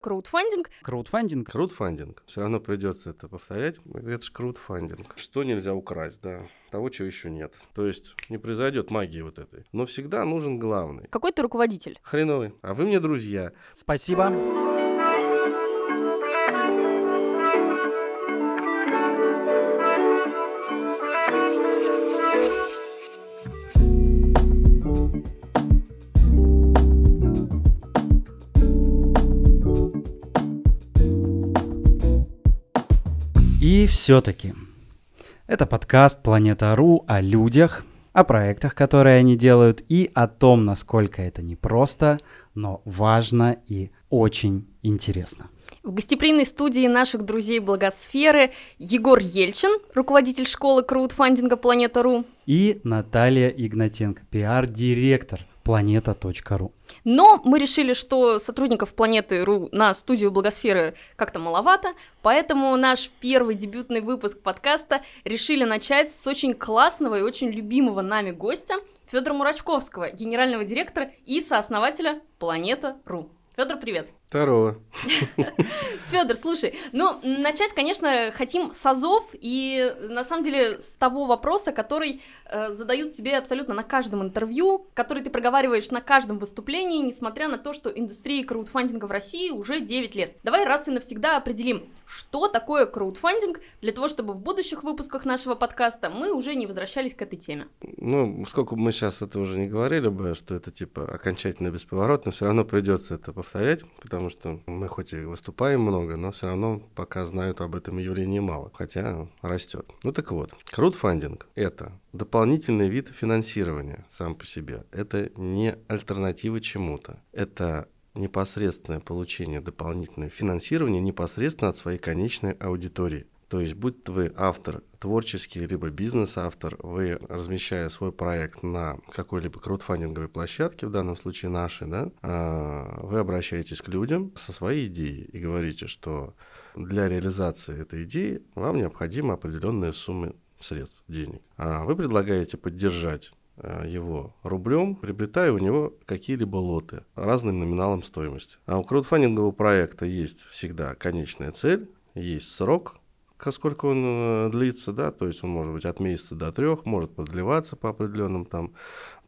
Краудфандинг. Краудфандинг. Краудфандинг. Все равно придется это повторять. Это же краудфандинг. Что нельзя украсть, да. Того, чего еще нет. То есть не произойдет магии вот этой. Но всегда нужен главный. Какой ты руководитель? Хреновый. А вы мне друзья. Спасибо. Все-таки. Это подкаст Планета.ру о людях, о проектах, которые они делают, и о том, насколько это непросто, но важно и очень интересно. В гостеприимной студии наших друзей Благосферы Егор Ельчин, руководитель школы краудфандинга Планета.ру. И Наталья Игнатенко, пиар-директор планета.ру. Но мы решили, что сотрудников Планеты.ру на студию Благосферы как-то маловато, поэтому наш первый дебютный выпуск подкаста решили начать с очень классного и очень любимого нами гостя Федора Мурачковского, генерального директора и сооснователя Планета.ру. Федор, привет. Второго. Федор, слушай, ну, начать, конечно, хотим с азов, и на самом деле с того вопроса, который э, задают тебе абсолютно на каждом интервью, который ты проговариваешь на каждом выступлении, несмотря на то, что индустрии краудфандинга в России уже 9 лет. Давай раз и навсегда определим, что такое краудфандинг, для того, чтобы в будущих выпусках нашего подкаста мы уже не возвращались к этой теме. Ну, сколько бы мы сейчас это уже не говорили бы, что это типа окончательно бесповоротно, все равно придется это повторять, потому потому что мы хоть и выступаем много, но все равно пока знают об этом явлении мало, хотя растет. Ну так вот, краудфандинг – это дополнительный вид финансирования сам по себе. Это не альтернатива чему-то. Это непосредственное получение дополнительного финансирования непосредственно от своей конечной аудитории. То есть, будь вы автор творческий, либо бизнес-автор, вы, размещая свой проект на какой-либо краудфандинговой площадке, в данном случае нашей, да, а, вы обращаетесь к людям со своей идеей и говорите, что для реализации этой идеи вам необходима определенная сумма средств, денег. А вы предлагаете поддержать а, его рублем, приобретая у него какие-либо лоты разным номиналом стоимости. А у краудфандингового проекта есть всегда конечная цель, есть срок, сколько он э, длится, да, то есть он может быть от месяца до трех, может продлеваться по определенным там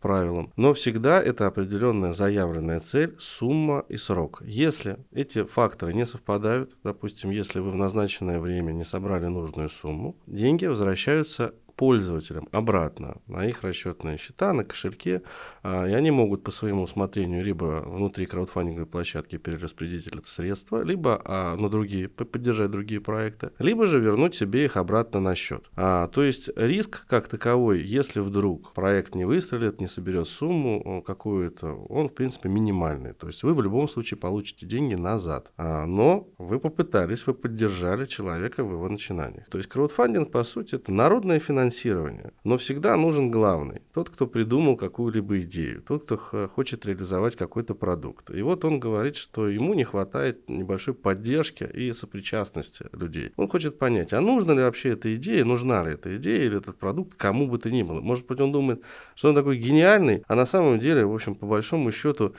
правилам, но всегда это определенная заявленная цель, сумма и срок. Если эти факторы не совпадают, допустим, если вы в назначенное время не собрали нужную сумму, деньги возвращаются пользователям обратно на их расчетные счета, на кошельке, а, и они могут по своему усмотрению либо внутри краудфандинговой площадки перераспределить это средства, либо а, на другие, поддержать другие проекты, либо же вернуть себе их обратно на счет. А, то есть риск как таковой, если вдруг проект не выстрелит, не соберет сумму какую-то, он в принципе минимальный. То есть вы в любом случае получите деньги назад. Но вы попытались, вы поддержали человека в его начинаниях. То есть краудфандинг по сути это народное финансирование финансирования. Но всегда нужен главный. Тот, кто придумал какую-либо идею, тот, кто хочет реализовать какой-то продукт. И вот он говорит, что ему не хватает небольшой поддержки и сопричастности людей. Он хочет понять, а нужна ли вообще эта идея, нужна ли эта идея или этот продукт кому бы то ни было. Может быть, он думает, что он такой гениальный, а на самом деле, в общем, по большому счету,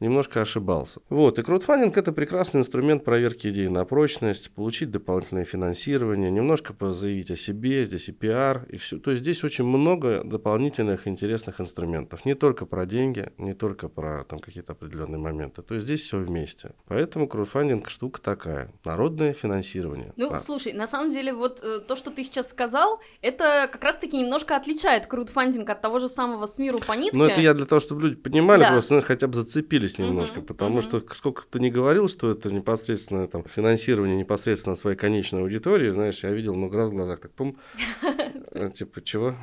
немножко ошибался. Вот, и краудфандинг – это прекрасный инструмент проверки идеи на прочность, получить дополнительное финансирование, немножко заявить о себе, здесь и пиар, и все. То есть здесь очень много дополнительных интересных инструментов. Не только про деньги, не только про там какие-то определенные моменты. То есть здесь все вместе. Поэтому краудфандинг штука такая. Народное финансирование. Ну, а. слушай, на самом деле вот э, то, что ты сейчас сказал, это как раз-таки немножко отличает краудфандинг от того же самого с миру по нитке. Ну, это я для того, чтобы люди понимали, да. просто ну, хотя бы зацепили углубились немножко, uh-huh, потому uh-huh. что сколько ты не говорил, что это непосредственно там финансирование непосредственно своей конечной аудитории, знаешь, я видел много раз в глазах, так пум, э, типа чего?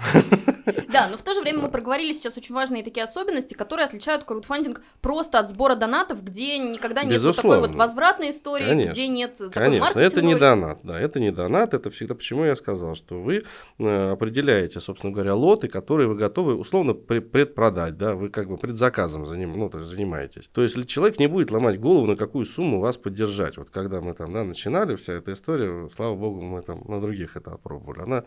Да, но в то же время мы проговорили сейчас очень важные такие особенности, которые отличают краудфандинг просто от сбора донатов, где никогда нет такой вот возвратной истории, где нет Конечно, это не донат, да, это не донат, это всегда, почему я сказал, что вы э, определяете, собственно говоря, лоты, которые вы готовы условно предпродать, да, вы как бы предзаказом ну, есть занимаетесь. То есть человек не будет ломать голову, на какую сумму вас поддержать. Вот когда мы там, да, начинали, вся эта история, слава богу, мы там на других это опробовали, она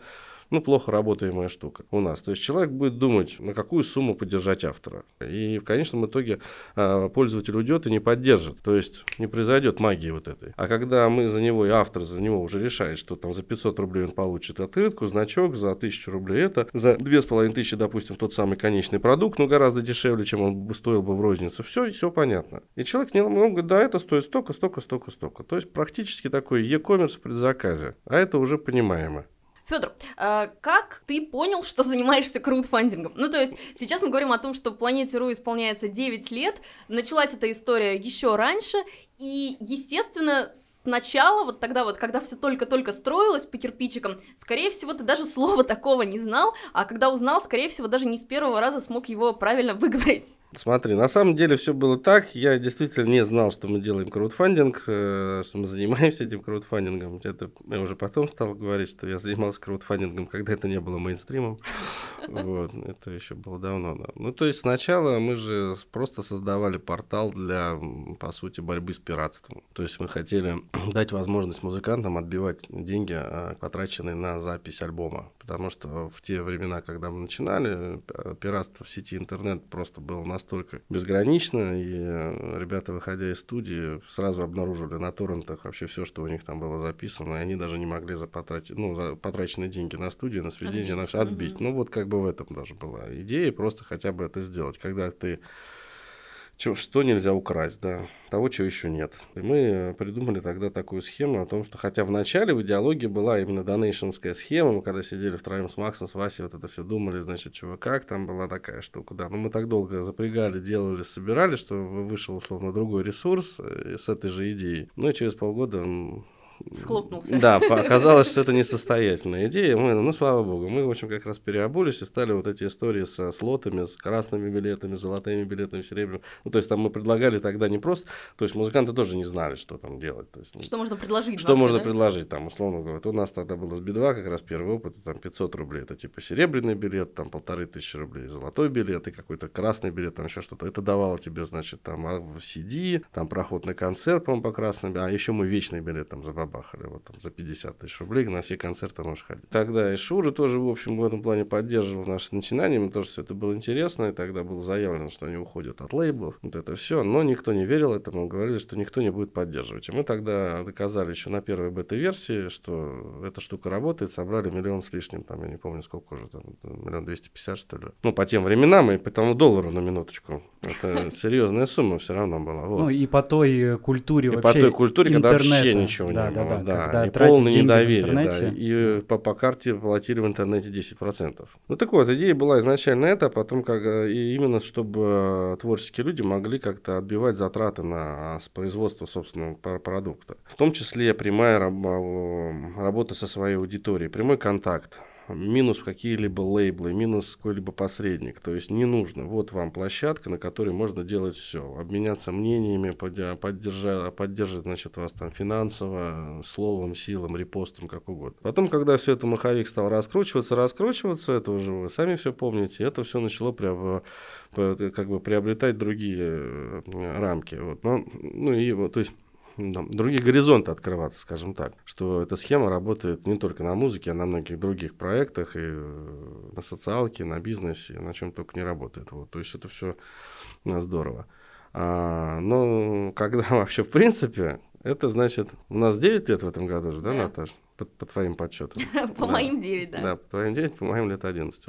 ну, плохо работаемая штука у нас. То есть человек будет думать, на какую сумму поддержать автора. И в конечном итоге а, пользователь уйдет и не поддержит. То есть не произойдет магии вот этой. А когда мы за него, и автор за него уже решает, что там за 500 рублей он получит открытку, значок, за 1000 рублей это, за 2500, допустим, тот самый конечный продукт, но гораздо дешевле, чем он бы стоил бы в розницу. Все, все понятно. И человек не говорит, да, это стоит столько, столько, столько, столько. То есть практически такой e-commerce в предзаказе. А это уже понимаемо. Федор, э, как ты понял, что занимаешься краудфандингом? Ну, то есть, сейчас мы говорим о том, что Планете Ру исполняется 9 лет, началась эта история еще раньше, и, естественно, сначала, вот тогда вот, когда все только-только строилось по кирпичикам, скорее всего, ты даже слова такого не знал, а когда узнал, скорее всего, даже не с первого раза смог его правильно выговорить. Смотри, на самом деле все было так. Я действительно не знал, что мы делаем краудфандинг, э, что мы занимаемся этим краудфандингом. Это я уже потом стал говорить, что я занимался краудфандингом, когда это не было мейнстримом. Вот, это еще было давно. Да. Ну, то есть сначала мы же просто создавали портал для, по сути, борьбы с пиратством. То есть мы хотели дать возможность музыкантам отбивать деньги, а, потраченные на запись альбома. Потому что в те времена, когда мы начинали, пиратство в сети интернет просто было настолько безгранично, и э, ребята, выходя из студии, сразу обнаружили на торрентах вообще все, что у них там было записано, и они даже не могли за, потратить, ну, за потраченные деньги на студию, на сведение, отбить. на все отбить. Угу. Ну, вот как бы в этом даже была идея, просто хотя бы это сделать. Когда ты Чё, что нельзя украсть, да, того, чего еще нет. И мы придумали тогда такую схему о том, что хотя в начале в идеологии была именно донейшнская схема, мы когда сидели втроем с Максом, с Васей, вот это все думали, значит, чего как, там была такая штука, да. Но мы так долго запрягали, делали, собирали, что вышел условно другой ресурс э, с этой же идеей. Ну и через полгода схлопнулся. Да, оказалось, что это несостоятельная идея. Мы, ну, слава богу, мы, в общем, как раз переобулись и стали вот эти истории со слотами, с красными билетами, золотыми билетами, серебряными. Ну, то есть там мы предлагали тогда не просто, то есть музыканты тоже не знали, что там делать. То есть, что можно предложить? Что вообще, можно да? предложить, там, условно говоря. Вот у нас тогда было с Би-2 как раз первый опыт, там 500 рублей, это типа серебряный билет, там полторы тысячи рублей, золотой билет и какой-то красный билет, там еще что-то. Это давало тебе, значит, там а, в CD, там проход на концерт, по-моему, по красному, а еще мы вечный билет там забавляли забабахали вот там за 50 тысяч рублей, на все концерты можешь ходить. Тогда и Шура тоже, в общем, в этом плане поддерживал наши начинания, мне тоже все это было интересно, и тогда было заявлено, что они уходят от лейблов, вот это все, но никто не верил этому, говорили, что никто не будет поддерживать. И мы тогда доказали еще на первой бета-версии, что эта штука работает, собрали миллион с лишним, там, я не помню, сколько уже, там, миллион двести пятьдесят, что ли. Ну, по тем временам и по тому доллару на минуточку. Это серьезная сумма все равно была. Вот. Ну, и по той культуре и вообще по той культуре, интернета. когда вообще ничего да, не да, да, да, и полное недоверие, да, и по, по карте платили в интернете 10%. Ну так вот, идея была изначально это, а потом как и именно чтобы э, творческие люди могли как-то отбивать затраты на производство собственного продукта. В том числе прямая работа со своей аудиторией, прямой контакт минус какие-либо лейблы, минус какой-либо посредник. То есть не нужно. Вот вам площадка, на которой можно делать все. Обменяться мнениями, поддержать, поддержать значит, вас там финансово, словом, силом, репостом, как угодно. Потом, когда все это маховик стал раскручиваться, раскручиваться, это уже вы сами все помните, это все начало прям как бы приобретать другие э, рамки. Вот. Но, ну и вот, то есть другие горизонты открываться, скажем так. Что эта схема работает не только на музыке, а на многих других проектах, и э, на социалке, на бизнесе, на чем только не работает. Вот. То есть это все здорово. А, но когда вообще в принципе, это значит, у нас 9 лет в этом году же, да, да. Наташа? По, по твоим подсчетам. По моим 9, да. Да, по твоим 9, по моим лет 11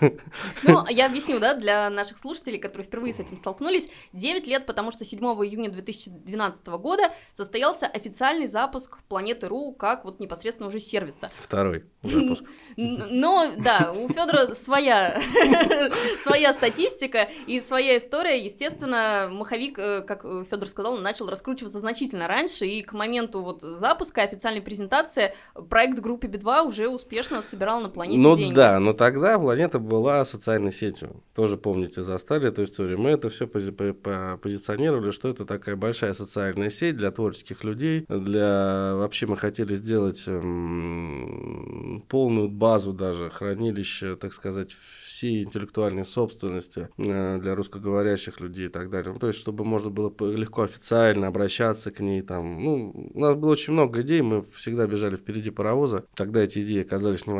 Ну, я объясню, да, для наших слушателей, которые впервые с этим столкнулись. 9 лет, потому что 7 июня 2012 года состоялся официальный запуск Планеты Ру как вот непосредственно уже сервиса. Второй запуск. Но, да, у Федора своя, своя статистика и своя история. Естественно, маховик, э, как Федор сказал, начал раскручиваться значительно раньше, и к моменту вот запуска официальной презентации информация, проект группы Би-2 уже успешно собирал на планете ну, деньги. Ну да, но тогда планета была социальной сетью. Тоже помните, застали эту историю. Мы это все пози позиционировали, что это такая большая социальная сеть для творческих людей. Для вообще мы хотели сделать полную базу даже хранилище, так сказать, всей интеллектуальной собственности э, для русскоговорящих людей и так далее. Ну, то есть, чтобы можно было легко официально обращаться к ней. Там. Ну, у нас было очень много идей, мы всегда бежали впереди паровоза. Тогда эти идеи оказались не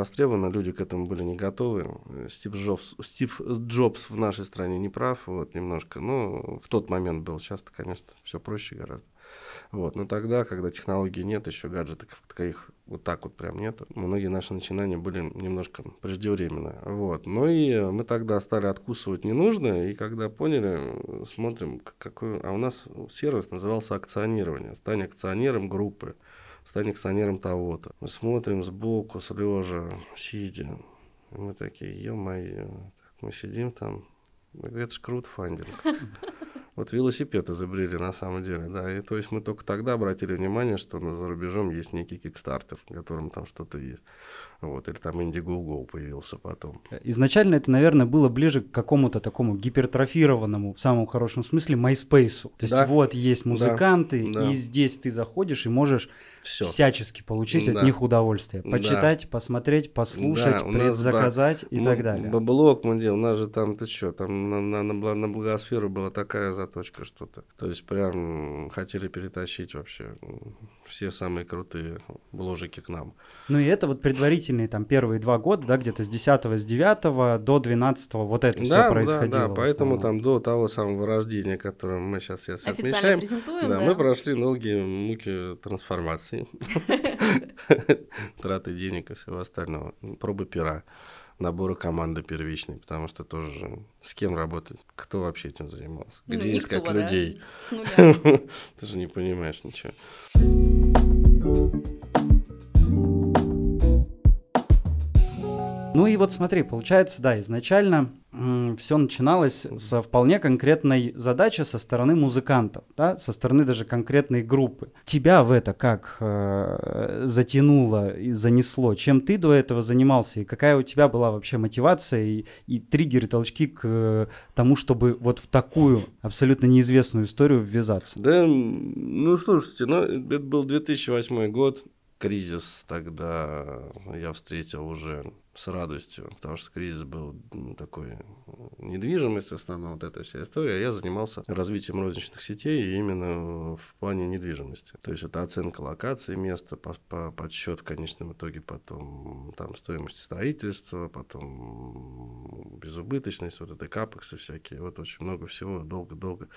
люди к этому были не готовы. Стив Джобс, Стив Джобс в нашей стране не прав, вот, немножко. Но в тот момент был. Сейчас-то, конечно, все проще гораздо. Вот. Но тогда, когда технологий нет, еще гаджетов таких вот так вот прям нет, многие наши начинания были немножко преждевременные. Вот. Ну и мы тогда стали откусывать ненужное, и когда поняли, смотрим, какой... А у нас сервис назывался акционирование. Стань акционером группы, стань акционером того-то. Мы смотрим сбоку, с лежа, сидя. мы такие, ё-моё, мы сидим там, это ж краудфандинг. Вот велосипед изобрели на самом деле, да. И то есть мы только тогда обратили внимание, что за рубежом есть некий кикстартер, в котором там что-то есть. Вот, или там Indiegogo появился потом. Изначально это, наверное, было ближе к какому-то такому гипертрофированному, в самом хорошем смысле, MySpace. То есть да. вот есть музыканты, да. и здесь ты заходишь и можешь все. всячески получить да. от них удовольствие. Почитать, да. посмотреть, послушать, да, предзаказать и так далее. Баблок мы делаем, у нас же там, ты что, там на, на, на, на благосферу была такая заточка что-то. То есть прям хотели перетащить вообще все самые крутые бложики к нам. Ну и это вот предварительные там первые два года, да, где-то с 10 с 9 до 12 вот это да, все происходило. Да, да, поэтому там до того самого рождения, которое мы сейчас, сейчас Официально отмечаем, презентуем, да, да, мы прошли долгие муки трансформации траты денег и всего остального, пробы пера, набора команды первичной, потому что тоже с кем работать, кто вообще этим занимался, ну, где искать людей. Ты же не понимаешь ничего. Ну и вот смотри, получается, да, изначально все начиналось со вполне конкретной задачи со стороны музыкантов, да, со стороны даже конкретной группы. Тебя в это как э, затянуло и занесло? Чем ты до этого занимался и какая у тебя была вообще мотивация и, и триггеры, толчки к э, тому, чтобы вот в такую абсолютно неизвестную историю ввязаться? Да, ну слушайте, ну это был 2008 год, кризис тогда я встретил уже с радостью, потому что кризис был ну, такой недвижимость, в основном вот эта вся история. Я занимался развитием розничных сетей именно в плане недвижимости. То есть это оценка локации места, по, по, подсчет в конечном итоге потом там стоимости строительства, потом безубыточность, вот это капексы всякие, вот очень много всего, долго-долго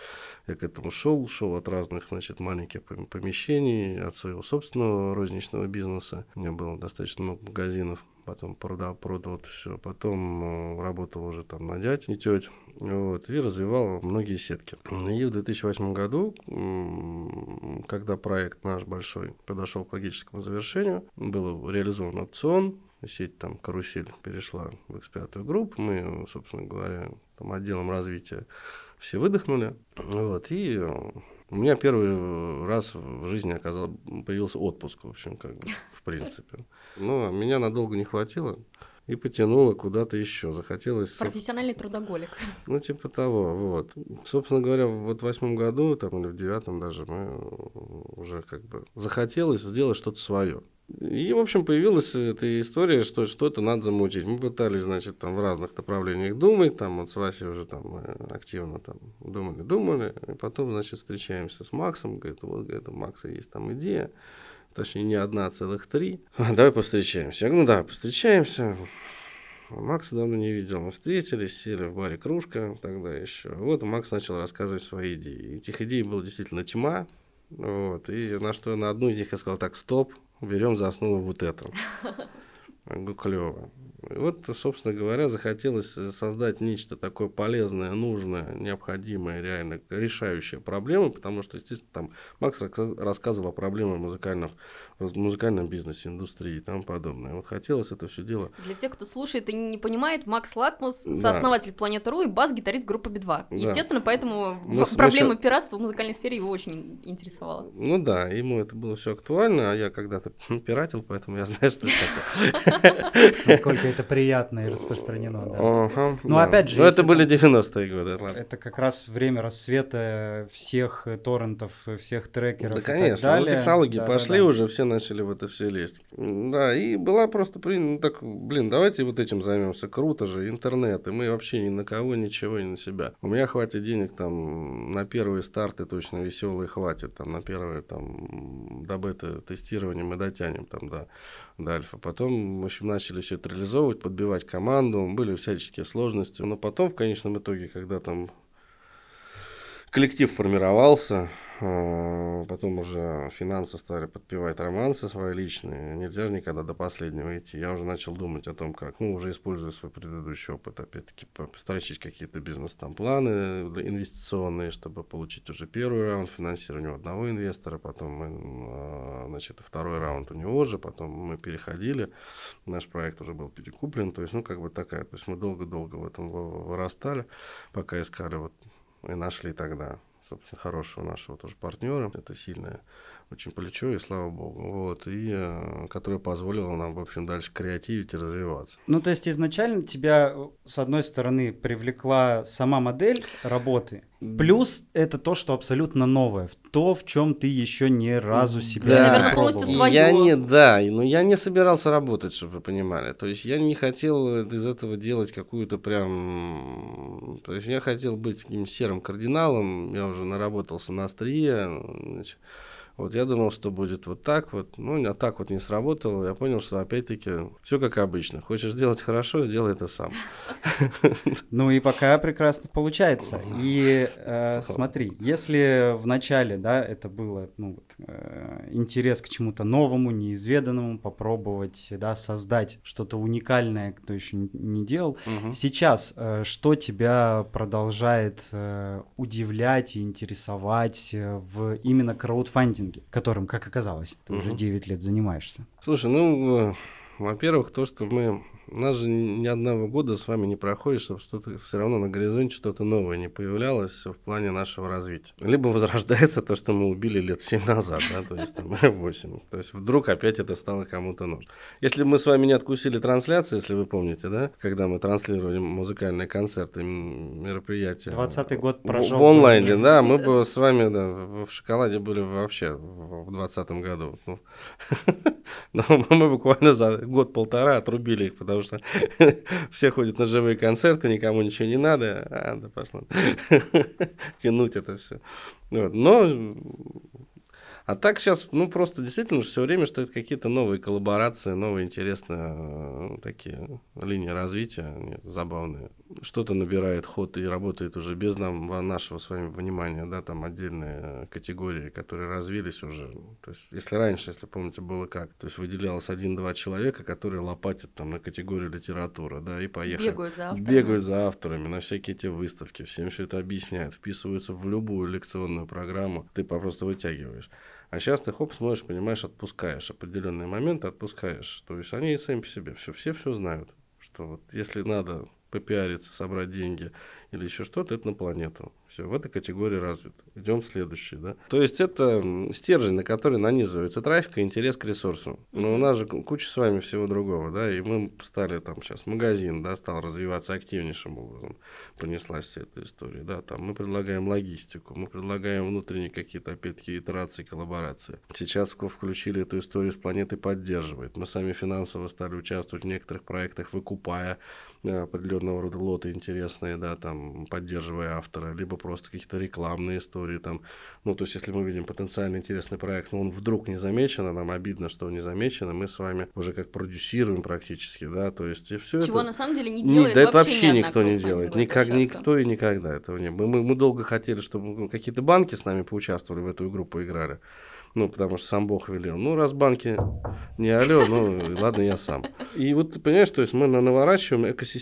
я к этому шел, шел от разных, значит, маленьких помещений, от своего собственного розничного бизнеса. У меня было достаточно много магазинов, потом продал, продал это все, потом э, работал уже там на дядь и теть, вот, и развивал многие сетки. И в 2008 году, когда проект наш большой подошел к логическому завершению, был реализован опцион, сеть там «Карусель» перешла в X5 группу, мы, собственно говоря, там отделом развития все выдохнули, вот, и у меня первый раз в жизни оказал, появился отпуск, в общем, как бы, в принципе. Но меня надолго не хватило и потянуло куда-то еще. Захотелось... Профессиональный трудоголик. Ну, типа того, вот. Собственно говоря, вот в восьмом году, там, или в девятом даже, мы уже как бы захотелось сделать что-то свое. И, в общем, появилась эта история, что что-то надо замутить. Мы пытались, значит, там в разных направлениях думать, там вот с Васей уже там активно там думали, думали, и потом, значит, встречаемся с Максом, говорит, вот, говорит, у Макса есть там идея, точнее, не одна, а целых три. Давай повстречаемся. Я говорю, ну да, повстречаемся. Макса давно не видел. Мы встретились, сели в баре кружка тогда еще. Вот Макс начал рассказывать свои идеи. Этих идей было действительно тьма. Вот. И на что на одну из них я сказал, так, стоп, берем за основу вот это. Я говорю, клево. И вот, собственно говоря, захотелось создать нечто такое полезное, нужное, необходимое, реально решающее проблемы, потому что, естественно, там Макс рассказывал о проблемах музыкальных, в музыкальном бизнесе, индустрии и тому подобное. Вот хотелось это все дело. Для тех, кто слушает и не понимает, Макс Лакмус, да. сооснователь Планеты.ру и бас-гитарист группы Би-2. Да. Естественно, поэтому ну, проблема сейчас... пиратства в музыкальной сфере его очень интересовала. Ну да, ему это было все актуально, а я когда-то пиратил, поэтому я знаю, что это такое. Насколько это приятно и распространено, Ну, опять же, Ну, это были 90-е годы, ладно. Это как раз время рассвета всех торрентов, всех трекеров Да, и так конечно, ну, далее. технологии Да, да, пошли да. уже, все начали в это все лезть. Да, и была просто, при- ну, так, блин, давайте вот этим займемся, круто же, интернет, и мы вообще ни на кого, ничего, ни на себя. У меня хватит денег там на первые старты точно веселые хватит, там на первые там до бета-тестирования мы дотянем там до, до альфа. Потом, в общем, начали все это реализовывать, подбивать команду, были всяческие сложности, но потом в конечном итоге, когда там коллектив формировался, потом уже финансы стали подпевать романсы свои личные. Нельзя же никогда до последнего идти. Я уже начал думать о том, как, ну, уже используя свой предыдущий опыт, опять-таки, построчить какие-то бизнес-там планы инвестиционные, чтобы получить уже первый раунд финансирования у одного инвестора, потом мы, а, значит, второй раунд у него же, потом мы переходили, наш проект уже был перекуплен, то есть, ну, как бы такая, то есть мы долго-долго в этом вы- вырастали, пока искали вот и нашли тогда, собственно, хорошего нашего тоже партнера. Это сильное очень плечо, и слава богу. Вот, и э, которое позволило нам, в общем, дальше креативить и развиваться. Ну, то есть изначально тебя, э, с одной стороны, привлекла сама модель работы, плюс это то, что абсолютно новое, то, в чем ты еще ни разу себя Да. не наверное, полностью пробовал. своё. Я не, да, но я не собирался работать, чтобы вы понимали. То есть я не хотел из этого делать какую-то прям... То есть я хотел быть таким серым кардиналом, я уже наработался на острие, значит, Вот я думал, что будет вот так вот. Ну, а так вот не сработало. Я понял, что опять-таки все как обычно. Хочешь сделать хорошо, сделай это сам. Ну и пока прекрасно получается. И э, смотри, если в начале, да, это было ну, э, интерес к чему-то новому, неизведанному, попробовать, да, создать что-то уникальное, кто еще не- делал. Сейчас э, что тебя продолжает удивлять и интересовать в именно краудфандинге, которым, как оказалось, ты уже Мгм. 9 лет занимаешься? Слушай, ну, во-первых, то, что мы... У нас же ни одного года с вами не проходит, чтобы что-то все равно на горизонте что-то новое не появлялось в плане нашего развития. Либо возрождается то, что мы убили лет 7 назад, да, то есть там 8. То есть вдруг опять это стало кому-то нужно. Если бы мы с вами не откусили трансляции, если вы помните, да, когда мы транслировали музыкальные концерты, мероприятия. 20-й год в- прошел. В онлайне, да, мы бы с вами да, в в шоколаде были вообще в 2020 году. Ну, но мы буквально за год-полтора отрубили их, потому что все ходят на живые концерты, никому ничего не надо, а, да пошло. Тянуть это все. Но, а так сейчас, ну, просто действительно все время что это какие-то новые коллаборации, новые интересные э, такие линии развития, забавные. Что-то набирает ход и работает уже без нам, нашего с вами внимания, да, там отдельные э, категории, которые развились уже. То есть, если раньше, если помните, было как, то есть выделялось один-два человека, которые лопатят там на категорию литература, да, и поехали. Бегают за авторами. Бегают за авторами на всякие эти выставки, всем все это объясняют, вписываются в любую лекционную программу, ты просто вытягиваешь. А сейчас ты хоп, смотришь, понимаешь, отпускаешь определенные моменты, отпускаешь. То есть они и сами по себе все, все все знают, что вот если надо попиариться, собрать деньги или еще что-то, это на планету. Все, в этой категории развито. Идем в следующий, да. То есть это стержень, на который нанизывается трафик и интерес к ресурсу. Но у нас же ку- куча с вами всего другого, да, и мы стали там сейчас магазин, да, стал развиваться активнейшим образом. Понеслась вся эта история, да, там мы предлагаем логистику, мы предлагаем внутренние какие-то, опять-таки, итерации, коллаборации. Сейчас вк- включили эту историю с планетой поддерживает. Мы сами финансово стали участвовать в некоторых проектах, выкупая определенного рода лоты интересные, да, там, поддерживая автора, либо просто какие-то рекламные истории, там, ну, то есть, если мы видим потенциально интересный проект, но он вдруг не замечен, а нам обидно, что он не замечен, и мы с вами уже как продюсируем практически, да, то есть, и все Чего это... на самом деле не Не, делает да это вообще, вообще ни одна никто не делает. Никак, никто и никогда этого не было. Мы, мы долго хотели, чтобы какие-то банки с нами поучаствовали в эту игру, поиграли. Ну, потому что сам Бог велел. Ну, раз банки не алло, ну, ладно, я сам. И вот ты понимаешь, то есть мы на- наворачиваем экосистему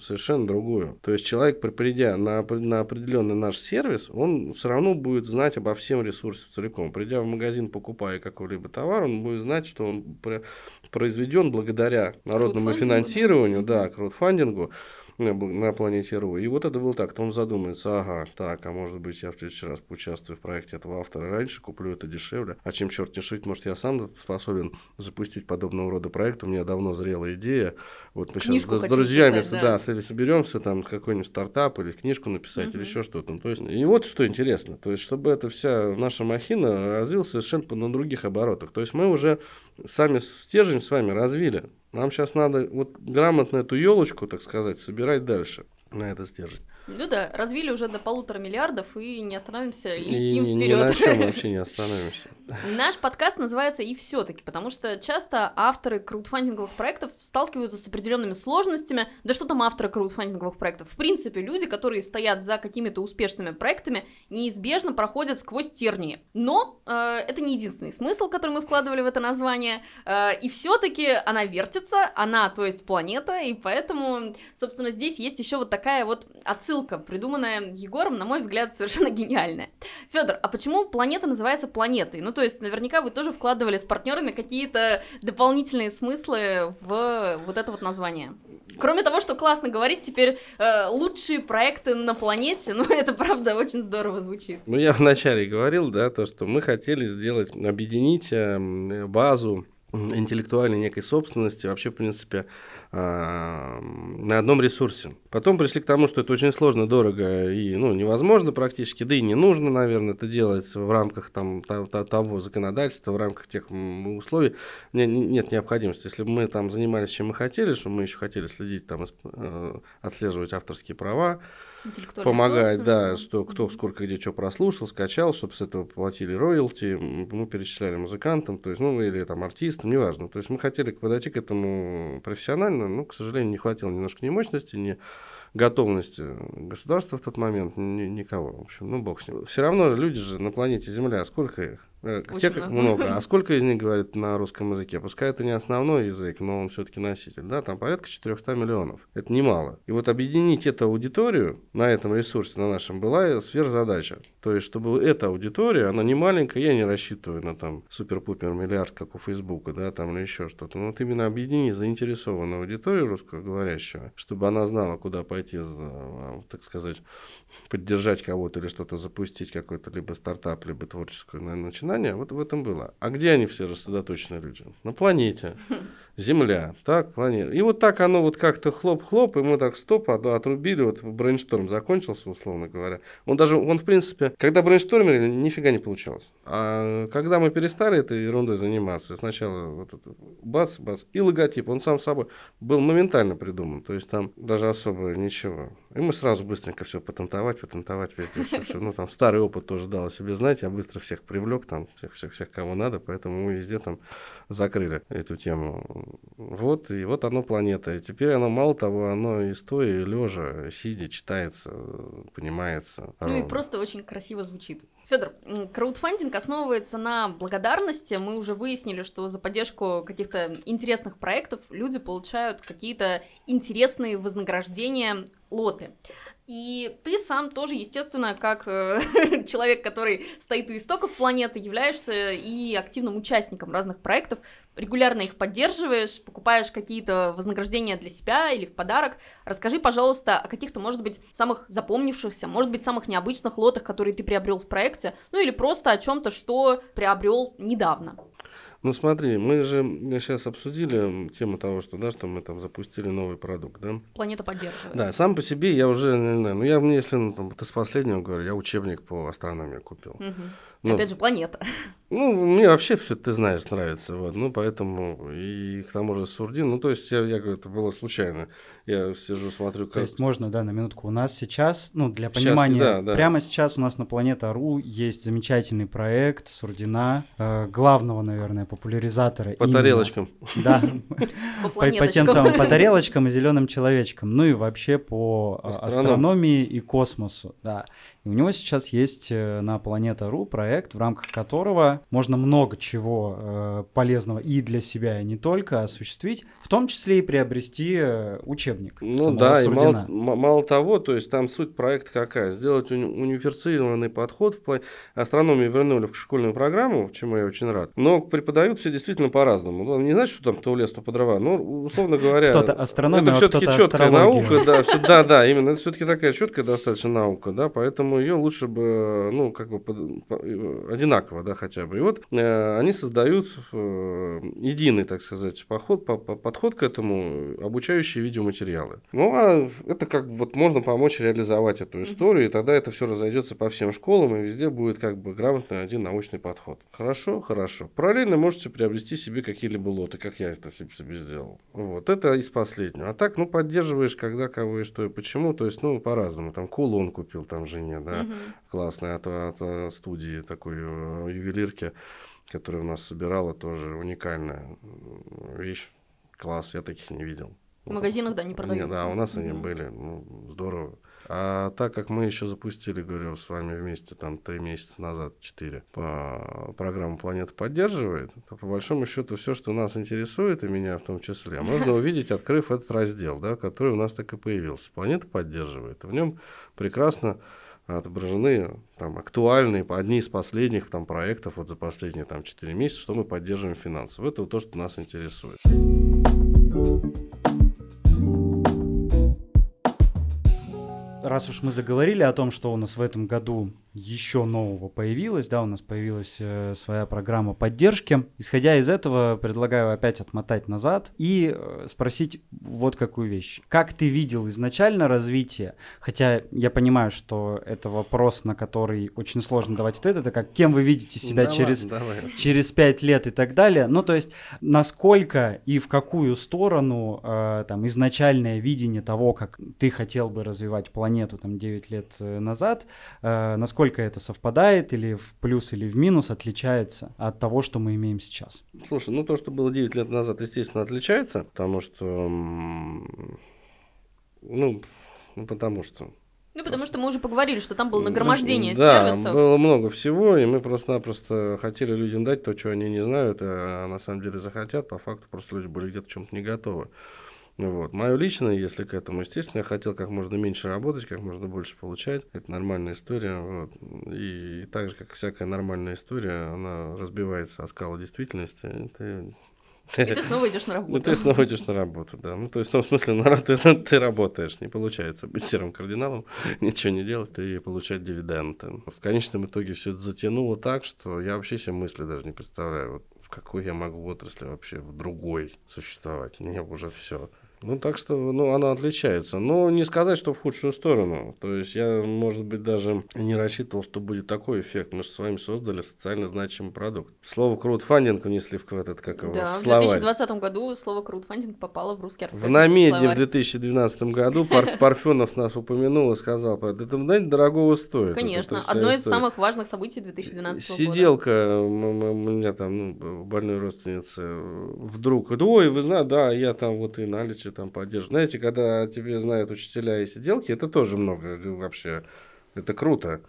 совершенно другую. То есть человек, при- придя на, на определенный наш сервис, он все равно будет знать обо всем ресурсе целиком. Придя в магазин, покупая какой-либо товар, он будет знать, что он пр- произведен благодаря народному финансированию, да, краудфандингу, на, планете РУ. И вот это было так, то он задумается, ага, так, а может быть я в следующий раз поучаствую в проекте этого автора раньше, куплю это дешевле, а чем черт не шить, может я сам способен запустить подобного рода проект, у меня давно зрела идея, вот мы Книжку сейчас с друзьями, писать, да, да. или соберемся там с какой-нибудь стартап или книжку написать или Мгм. еще что-то. Ну, То есть, и вот что интересно, то есть, чтобы эта вся наша махина развилась совершенно на других оборотах. То есть мы уже сами стержень с вами развили. Нам сейчас надо вот грамотно эту елочку, так сказать, собирать дальше на этот стержень. Ну да, развили уже до полутора миллиардов и не остановимся, И летим ни, на вперед. чем вообще не остановимся. Наш подкаст называется «И все-таки», потому что часто авторы краудфандинговых проектов сталкиваются с определенными сложностями. Да что там авторы краудфандинговых проектов? В принципе, люди, которые стоят за какими-то успешными проектами, неизбежно проходят сквозь тернии. Но э, это не единственный смысл, который мы вкладывали в это название. Э, и все-таки она вертится, она, то есть планета, и поэтому, собственно, здесь есть еще вот такая вот отсылка, придуманная Егором, на мой взгляд, совершенно гениальная. Федор, а почему планета называется планетой? Ну, то есть, наверняка вы тоже вкладывали с партнерами какие-то дополнительные смыслы в вот это вот название. Кроме того, что классно говорить, теперь э, лучшие проекты на планете, ну, это правда очень здорово звучит. Ну, я вначале говорил, да, то, что мы хотели сделать, объединить эм, базу интеллектуальной некой собственности, вообще, в принципе, на одном ресурсе. Потом пришли к тому, что это очень сложно, дорого и ну, невозможно практически, да и не нужно, наверное, это делать в рамках там, то- то- того законодательства, в рамках тех условий. Не- не- нет необходимости. Если бы мы там занимались, чем мы хотели, что мы еще хотели следить, там, э, отслеживать авторские права, Помогать, да, что кто сколько где что прослушал, скачал, чтобы с этого платили роялти, мы перечисляли музыкантам, то есть, ну, или там артистам, неважно. То есть мы хотели подойти к этому профессионально, но, к сожалению, не хватило немножко ни мощности, ни готовности государства в тот момент, ни- никого, в общем, ну, бог с ним. Все равно люди же на планете Земля, сколько их? Э, Очень Тех много. много. А сколько из них говорит на русском языке? Пускай это не основной язык, но он все-таки носитель, да, там порядка 400 миллионов. Это немало. И вот объединить эту аудиторию на этом ресурсе, на нашем, была сверхзадача. То есть, чтобы эта аудитория, она не маленькая, я не рассчитываю на там супер-пупер миллиард, как у Фейсбука, да, там или еще что-то. Но вот именно объединить заинтересованную аудиторию русскоговорящего, чтобы она знала, куда пойти, так сказать, поддержать кого-то или что-то запустить, какой-то либо стартап, либо творческое на- начинание, вот в этом было. А где они все рассредоточены люди? На планете. Земля, так, планета. И вот так оно вот как-то хлоп-хлоп, и мы так стоп, а, отрубили, вот brainstorm закончился, условно говоря. Он даже, он в принципе, когда брейнштормили, нифига не получалось. А когда мы перестали этой ерундой заниматься, сначала вот это, бац, бац, и логотип, он сам собой был моментально придуман, то есть там даже особо ничего. И мы сразу быстренько все патентовать, патентовать, везде все, все. Ну, там старый опыт тоже дал о себе знать, я быстро всех привлек, там, всех, всех, всех, кого надо, поэтому мы везде там закрыли эту тему. Вот, и вот оно планета. И теперь оно, мало того, оно и стоя, и лежа, сидя, читается, понимается. Ну и ровно. просто очень красиво звучит. Федор, краудфандинг основывается на благодарности. Мы уже выяснили, что за поддержку каких-то интересных проектов люди получают какие-то интересные вознаграждения, лоты. И ты сам тоже, естественно, как э, человек, который стоит у истоков планеты, являешься и активным участником разных проектов, регулярно их поддерживаешь, покупаешь какие-то вознаграждения для себя или в подарок. Расскажи, пожалуйста, о каких-то, может быть, самых запомнившихся, может быть, самых необычных лотах, которые ты приобрел в проекте, ну или просто о чем-то, что приобрел недавно. Ну смотри, мы же сейчас обсудили тему того, что, да, что мы там запустили новый продукт, да? Планета поддерживает. Да, сам по себе я уже, не знаю, ну я мне, если ну, там, вот из последнего говорю, я учебник по астрономии купил. Мгм. Ну, Опять же, планета. Ну, мне вообще все, ты знаешь, нравится, вот, ну, поэтому, и к тому же Сурдин, ну, то есть, я, я говорю, это было случайно, я сижу, смотрю, То как... есть можно, да, на минутку. У нас сейчас, ну, для Сейчас, понимания, да, да. прямо сейчас у нас на Планета.ру есть замечательный проект Сурдина, э, главного, наверное, популяризатора. По именно- тарелочкам. Да, По тем самым по тарелочкам и зеленым человечкам, ну и вообще по а, Астроном. астрономии и космосу, да. И у него сейчас есть э, на Планета.ру проект, в рамках которого можно много чего э, полезного и для себя, и не только осуществить, в том числе и приобрести э, учебник. Ну да, и мало, мало того, то есть там суть проекта какая? Сделать уни универсифицированный подход в плане... Астрономию вернули в школьную программу, чему я очень рад. Но преподают все действительно по-разному. Ну, не знаешь, что там кто лес, то по дрова. Ну, условно говоря... Кто-то астрономия, Это все-таки четкая наука, да, все, да, да, именно. Это все-таки такая четкая достаточно наука, да, поэтому ее лучше бы, ну, как бы под, по, одинаково, да, хотя бы. И вот э, они создают э, единый, так сказать, поход, по, по, подход к этому, обучающие видеоматериалы. Ну, а это как вот можно помочь реализовать эту историю, и тогда это все разойдется по всем школам, и везде будет как бы грамотный один научный подход. Хорошо? Хорошо. Параллельно можете приобрести себе какие-либо лоты, как я это себе сделал. Вот, это из последнего. А так, ну, поддерживаешь, когда, кого и что и почему, то есть, ну, по-разному. Там кулон купил там жене, да, угу. Классный от, от, от студии такой э, ювелирки, которая у нас собирала, тоже уникальная вещь. Класс, я таких не видел. В магазинах, да, не продаются. да, у нас они были, ну, здорово. А так как мы еще запустили, говорю, с вами вместе там три месяца назад, четыре, по программу «Планета поддерживает», то по большому счету все, что нас интересует, и меня в том числе, можно увидеть, открыв этот раздел, да, который у нас так и появился. «Планета поддерживает». В нем прекрасно отображены там, актуальные, одни из последних там, проектов вот за последние там, 4 месяца, что мы поддерживаем финансово. Это то, что нас интересует. раз уж мы заговорили о том, что у нас в этом году еще нового появилось, да, у нас появилась э, своя программа поддержки. Исходя из этого, предлагаю опять отмотать назад и э, спросить вот какую вещь. Как ты видел изначально развитие? Хотя я понимаю, что это вопрос, на который очень сложно давать ответ. Это как кем вы видите себя давай, через, давай. через 5 лет и так далее. Ну, то есть, насколько и в какую сторону э, там изначальное видение того, как ты хотел бы развивать планету там 9 лет э, назад, э, насколько насколько это совпадает или в плюс или в минус отличается от того, что мы имеем сейчас? Слушай, ну то, что было 9 лет назад, естественно, отличается, потому что, ну, ну потому что ну, потому что мы уже поговорили, что там было нагромождение да, сервисов. было много всего, и мы просто-напросто хотели людям дать то, что они не знают, а на самом деле захотят. По факту просто люди были где-то чем-то не готовы. Вот. Мое личное, если к этому, естественно, я хотел как можно меньше работать, как можно больше получать. Это нормальная история. Вот. И, и так же, как всякая нормальная история, она разбивается о скалу действительности. Это и ты снова идешь на работу. Ну, ты снова идешь на работу, да. Ну, то есть, в том смысле, на, ты, ты работаешь. Не получается быть серым кардиналом, ничего не делать и получать дивиденды. В конечном итоге все это затянуло так, что я вообще себе мысли даже не представляю, вот, в какой я могу отрасли вообще в другой существовать. Мне уже все. Ну, так что, ну, она отличается. Но не сказать, что в худшую сторону. То есть я, может быть, даже не рассчитывал, что будет такой эффект. Мы же с вами создали социально значимый продукт. Слово краудфандинг внесли в этот, как его, да, в словарь. в 2020 году слово краудфандинг попало в русский В намеде в 2012 году Пар Парфенов нас упомянул и сказал, это, знаете, дорогого стоит. Конечно, одно из самых важных событий 2012 года. Сиделка у меня там, ну, больной родственницы, вдруг, ой, вы знаете, да, я там вот и наличие там, поддержку. Знаете, когда тебе знают учителя и сиделки, это тоже много вообще. Это круто.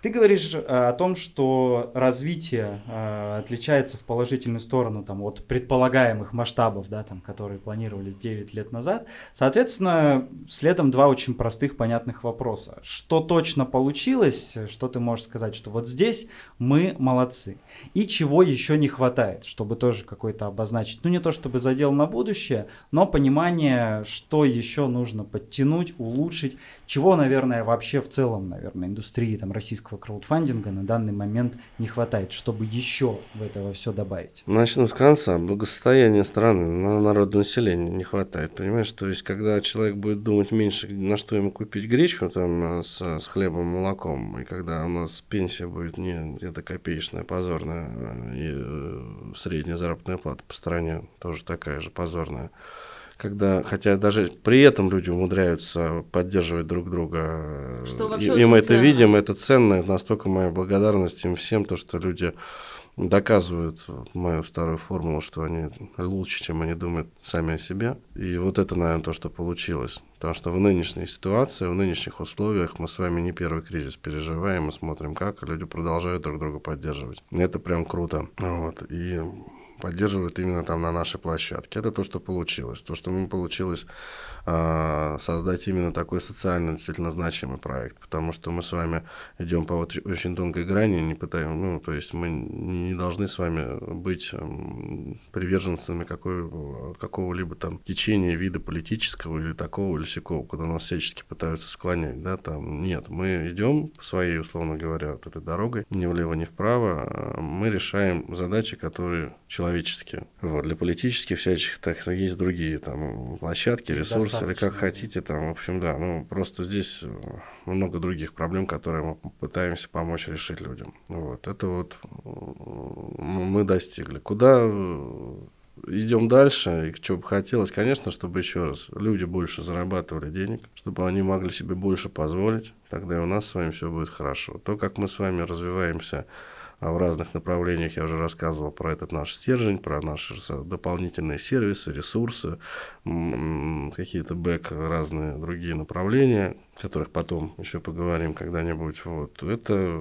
Ты говоришь э, о том, что развитие э, отличается в положительную сторону там, от предполагаемых масштабов, да, там, которые планировались 9 лет назад. Соответственно, следом два очень простых, понятных вопроса. Что точно получилось, что ты можешь сказать, что вот здесь мы молодцы, и чего еще не хватает, чтобы тоже какой-то обозначить, ну не то чтобы задел на будущее, но понимание, что еще нужно подтянуть, улучшить, чего, наверное, вообще в целом, наверное, индустрии там, российского российского краудфандинга на данный момент не хватает, чтобы еще в это все добавить? Начну с конца. Благосостояние страны на народное население не хватает, понимаешь? То есть, когда человек будет думать меньше, на что ему купить гречку там, с, с хлебом, молоком, и когда у нас пенсия будет не где-то копеечная, позорная, и э, средняя заработная плата по стране тоже такая же позорная, когда, хотя даже при этом люди умудряются поддерживать друг друга. Что вообще и, и мы это видим, это ценно, настолько моя благодарность им всем, то, что люди доказывают мою старую формулу, что они лучше, чем они думают сами о себе. И вот это, наверное, то, что получилось. Потому что в нынешней ситуации, в нынешних условиях мы с вами не первый кризис переживаем, и смотрим, как люди продолжают друг друга поддерживать. Это прям круто. Вот. И поддерживают именно там на нашей площадке. Это то, что получилось. То, что мы получилось создать именно такой социально действительно значимый проект, потому что мы с вами идем по вот очень тонкой грани, не пытаем, ну, то есть мы не должны с вами быть приверженцами какой, какого-либо там течения, вида политического или такого или сякого, куда нас всячески пытаются склонять, да, там, нет, мы идем по своей, условно говоря, вот этой дорогой, ни влево, ни вправо, а мы решаем задачи, которые человеческие. Вот, для политических всяких так есть другие там площадки, ресурсы, или как хотите, там, в общем, да, ну, просто здесь э, много других проблем, которые мы пытаемся помочь решить людям. Вот, это вот мы достигли. Куда э, идем дальше, и что бы хотелось, конечно, чтобы еще раз люди больше зарабатывали денег, чтобы они могли себе больше позволить, тогда и у нас с вами все будет хорошо. То, как мы с вами развиваемся в разных направлениях. Я уже рассказывал про этот наш стержень, про наши дополнительные сервисы, ресурсы, какие-то бэк, разные другие направления, о которых потом еще поговорим когда-нибудь. Вот. Это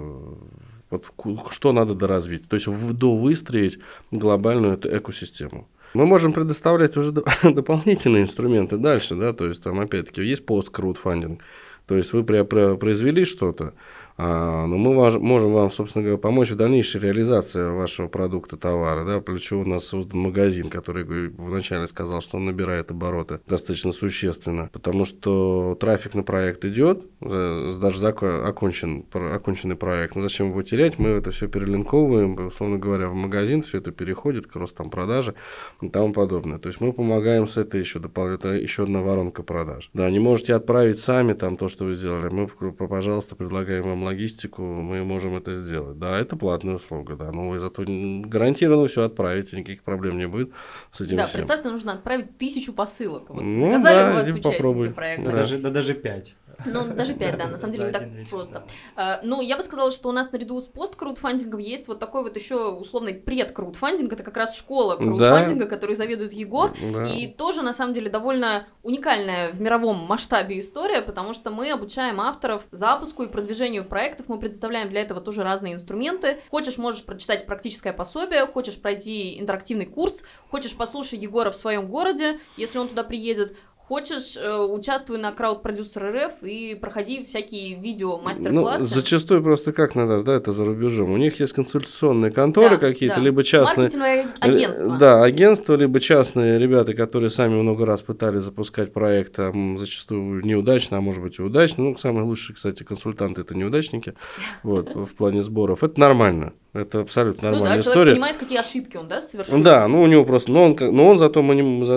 вот что надо доразвить, то есть довыстроить глобальную эту экосистему. Мы можем предоставлять уже дополнительные инструменты дальше, да, то есть там опять-таки есть пост-краудфандинг, то есть вы произвели что-то, но мы можем вам, собственно говоря, помочь в дальнейшей реализации вашего продукта, товара. Да? Чего у нас создан магазин, который вначале сказал, что он набирает обороты достаточно существенно, потому что трафик на проект идет, э, даже окончен, оконченный проект. Но зачем его терять? Мы это все перелинковываем, условно говоря, в магазин, все это переходит к ростам продажи и тому подобное. То есть мы помогаем с этой еще дополнительно, еще одна воронка продаж. Да, не можете отправить сами там то, что вы сделали. Мы, пожалуйста, предлагаем вам логистику, мы можем это сделать. Да, это платная услуга, да, но вы зато гарантированно все отправите, никаких проблем не будет с этим Да, всем. представьте, нужно отправить тысячу посылок. Вот ну, заказали да, у вас участники попробуй. проекта. Да, Да. даже, да даже пять. Ну, даже 5, да, на самом деле не так просто. да. А, Ну, я бы сказала, что у нас наряду с пост-краудфандингом есть вот такой вот еще условный пред-краудфандинг, это как раз школа краудфандинга, которой заведует Егор, и тоже, на самом деле, довольно уникальная в мировом масштабе история, потому что мы обучаем авторов запуску и продвижению проектов, мы предоставляем для этого тоже разные инструменты. Хочешь, можешь прочитать практическое пособие, хочешь пройти интерактивный курс, хочешь послушай Егора в своем городе, если он туда приедет, Хочешь, э, участвуй на крауд-продюсер РФ и проходи всякие видео Ну, мастер-классы. зачастую просто как надо, да, это за рубежом. У них есть консультационные конторы Да, какие-то, да. либо частные. Маркетинговое агентство. Э, Да, агентства, либо частные ребята, которые сами много раз пытались запускать проект, а, зачастую неудачно, а может быть и удачно. Ну, самые лучшие, кстати, консультанты это неудачники вот, в плане сборов. Это нормально. Это абсолютно Ну да, нормальная человек история. понимает, какие ошибки он, да, совершил. Да, ну у него просто, но он, как- но он зато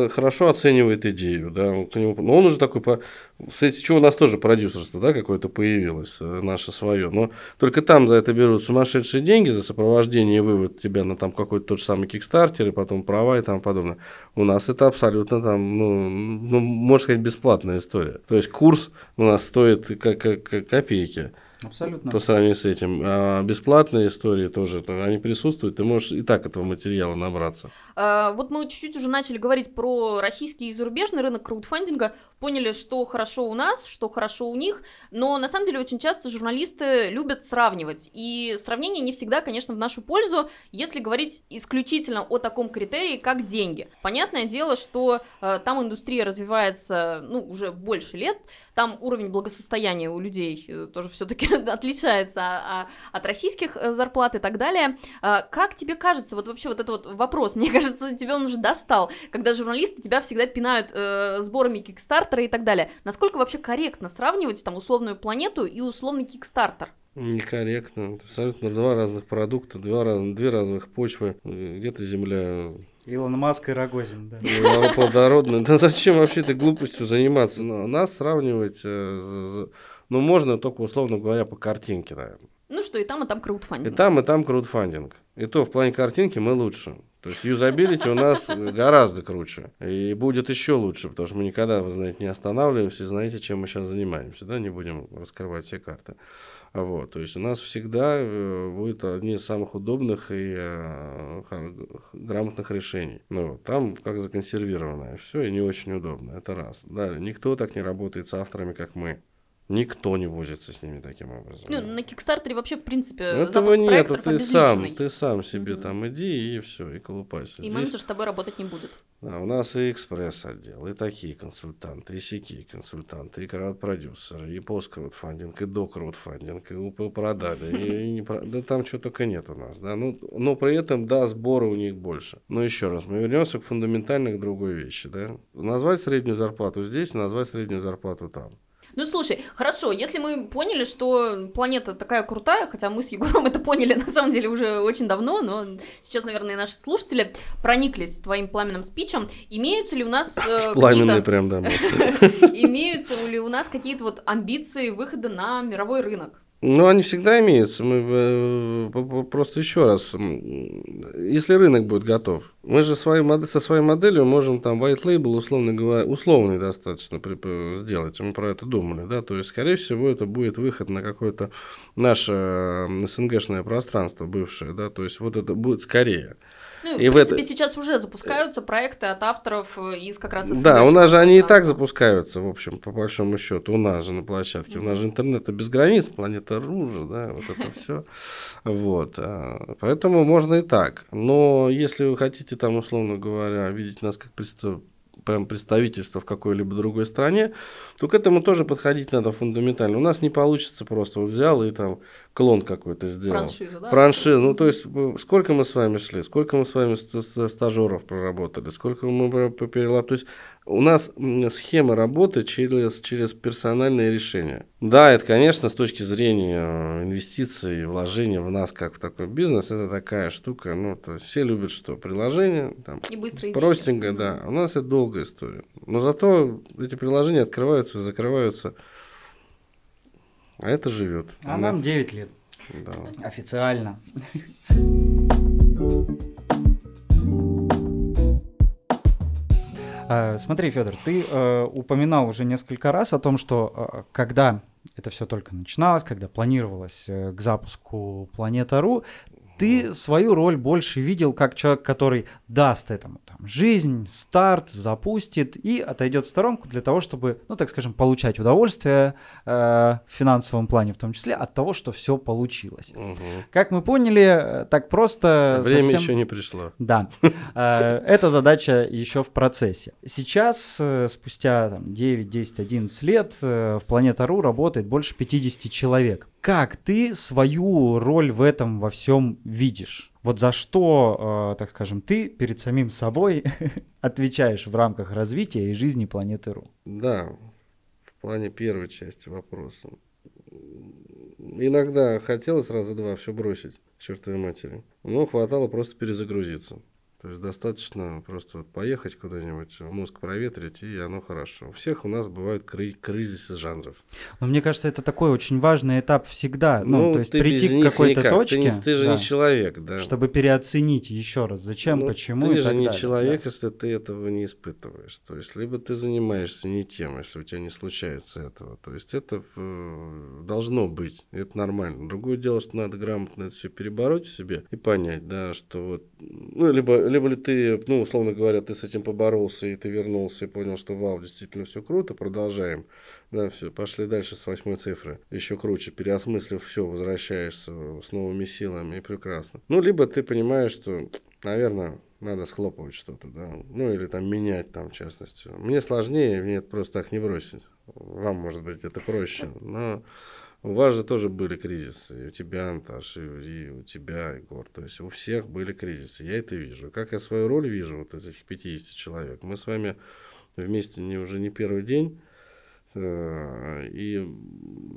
хорошо оценивает идею, да, он к нему- но он уже такой, по, кстати, что у нас тоже продюсерство, да, какое-то появилось, э, наше свое, но только там за это берут сумасшедшие деньги, за сопровождение и вывод тебя на там какой-то тот же самый кикстартер и потом права и тому подобное. У нас это абсолютно там, ну, ну можно сказать, бесплатная история. То есть курс у нас стоит как, как- как копейки Абсолютно. по сравнению с этим. А бесплатные истории тоже, то они присутствуют, ты можешь и так этого материала набраться. А, Вот мы чуть-чуть уже начали говорить про российский и зарубежный рынок краудфандинга, поняли, что хорошо у нас, что хорошо у них, но на самом деле очень часто журналисты любят сравнивать, и сравнение не всегда, конечно, в нашу пользу, если говорить исключительно о таком критерии, как деньги. Понятное дело, что э, там индустрия развивается, ну, уже больше лет, там уровень благосостояния у людей э, тоже все-таки отличается а- от российских э, зарплат и так далее. А, Как тебе кажется, вот вообще вот этот вот вопрос, мне кажется, тебе он уже достал, когда журналисты тебя всегда пинают э, сборами Кикстартера и так далее. Насколько вообще корректно сравнивать там условную планету и условный Кикстартер? Некорректно. Это абсолютно два разных продукта, два раз, две разных почвы. Где-то земля Илон Маск и Рогозин, да. э, плодородная. Да зачем вообще этой глупостью заниматься? Нас сравнивать, з- ну, можно только, условно говоря, по картинке, наверное. Ну что, и там, и там И краудфандинг. там, и там краудфандинг. И то в плане картинки мы лучше. То есть юзабилити у нас гораздо круче. И будет еще лучше, потому что мы никогда, вы знаете, не останавливаемся. Знаете, чем мы сейчас занимаемся, да? Не будем раскрывать все карты. Вот, то есть у нас всегда э, будет одни из самых удобных и э, грамотных решений. Ну, там как законсервированное все и не очень удобно. Это раз. Далее, никто так не работает с авторами, как мы. Никто не возится с ними таким образом. Ну, на Кикстартере вообще, в принципе, Этого нет, ты сам, ты сам себе угу. там иди и все, и колупайся. И Здесь... менеджер с тобой работать не будет. Да, у нас и экспресс-отдел, и такие консультанты, и сякие консультанты, и крауд-продюсеры, и пост-краудфандинг, и до-краудфандинг, и УП продали, и, да там чего только нет у нас, да, ну, но при этом, да, сборы у них больше. Но еще раз, мы вернемся к фундаментальной другой вещи, да, назвать среднюю зарплату здесь, назвать среднюю зарплату там. Ну, слушай, хорошо, если мы поняли, что планета такая крутая, хотя мы с Егором это поняли на самом деле уже очень давно, но сейчас, наверное, наши слушатели прониклись твоим пламенным спичем, имеются ли у нас э, Пламенные прям, да. Имеются ли у нас какие-то вот амбиции выхода на мировой рынок? Ну, они всегда имеются. Мы э, просто еще раз, если рынок будет готов, мы же своей, со своей моделью можем там white label, условно говоря, условный достаточно сделать. Мы про это думали, да, то есть, скорее всего, это будет выход на какое-то наше СНГшное пространство бывшее, да, то есть, вот это будет скорее. Ну, и в принципе, это... сейчас уже запускаются проекты от авторов из как раз СНГ. Да, у нас же они и так запускаются, в общем, по большому счету. У нас же на площадке. Mm-hmm. У нас же интернет без границ, планета Ружа, да, вот это все. Вот. А, поэтому можно и так. Но если вы хотите, там, условно говоря, видеть нас как представителей прям представительство в какой-либо другой стране, то к этому тоже подходить надо фундаментально. У нас не получится просто вот взял и там клон какой-то сделал. Франшизу, да? Франшизу. Ну, то есть, сколько мы с вами шли, сколько мы с вами стажеров проработали, сколько мы перелап. То есть, у нас схема работы через, через персональные решения. Да, это, конечно, с точки зрения э, инвестиций, вложения в нас, как в такой бизнес, это такая штука, ну, то есть все любят что? Приложение, там, и быстрые простенько, деньги. да. У нас это долгая история. Но зато эти приложения открываются и закрываются, а это живет. А Она... нам 9 лет. Да. Официально. Смотри, Федор, ты э, упоминал уже несколько раз о том, что э, когда это все только начиналось, когда планировалось э, к запуску Планета.ру, ты свою роль больше видел как человек, который даст этому там, жизнь, старт, запустит и отойдет в сторонку для того, чтобы, ну так скажем, получать удовольствие э, в финансовом плане в том числе от того, что все получилось. Угу. Как мы поняли, так просто... Время совсем... еще не пришло. Да. Э, эта задача еще в процессе. Сейчас, э, спустя там, 9, 10, 11 лет, э, в Планета.ру работает больше 50 человек. Как ты свою роль в этом во всем видишь? Вот за что, э, так скажем, ты перед самим собой отвечаешь в рамках развития и жизни планеты Ру? Да, в плане первой части вопроса. Иногда хотелось раза два все бросить, чертовой матери. Но хватало просто перезагрузиться. То есть достаточно просто вот поехать куда-нибудь, мозг проветрить, и оно хорошо. У всех у нас бывают кры- кризисы жанров. Но мне кажется, это такой очень важный этап всегда. Ну, ну то есть прийти к какой-то никак. точке. Ты, не, ты же да, не человек, да. Чтобы переоценить еще раз, зачем, ну, почему. Ты и же не далее, человек, да. если ты этого не испытываешь. То есть, либо ты занимаешься не тем, если у тебя не случается этого. То есть, это э, должно быть. Это нормально. Другое дело, что надо грамотно это все перебороть в себе и понять, да, что вот, ну, либо либо ли ты, ну, условно говоря, ты с этим поборолся, и ты вернулся и понял, что вау, действительно все круто, продолжаем. Да, все, пошли дальше с восьмой цифры. Еще круче, переосмыслив все, возвращаешься с новыми силами, и прекрасно. Ну, либо ты понимаешь, что, наверное, надо схлопывать что-то, да, ну, или там менять там, в частности. Мне сложнее, мне это просто так не бросить. Вам, может быть, это проще, но у вас же тоже были кризисы, и у тебя, Анташ, и, и у тебя, Егор. То есть у всех были кризисы. Я это вижу. Как я свою роль вижу вот из этих 50 человек. Мы с вами вместе не, уже не первый день. Э, и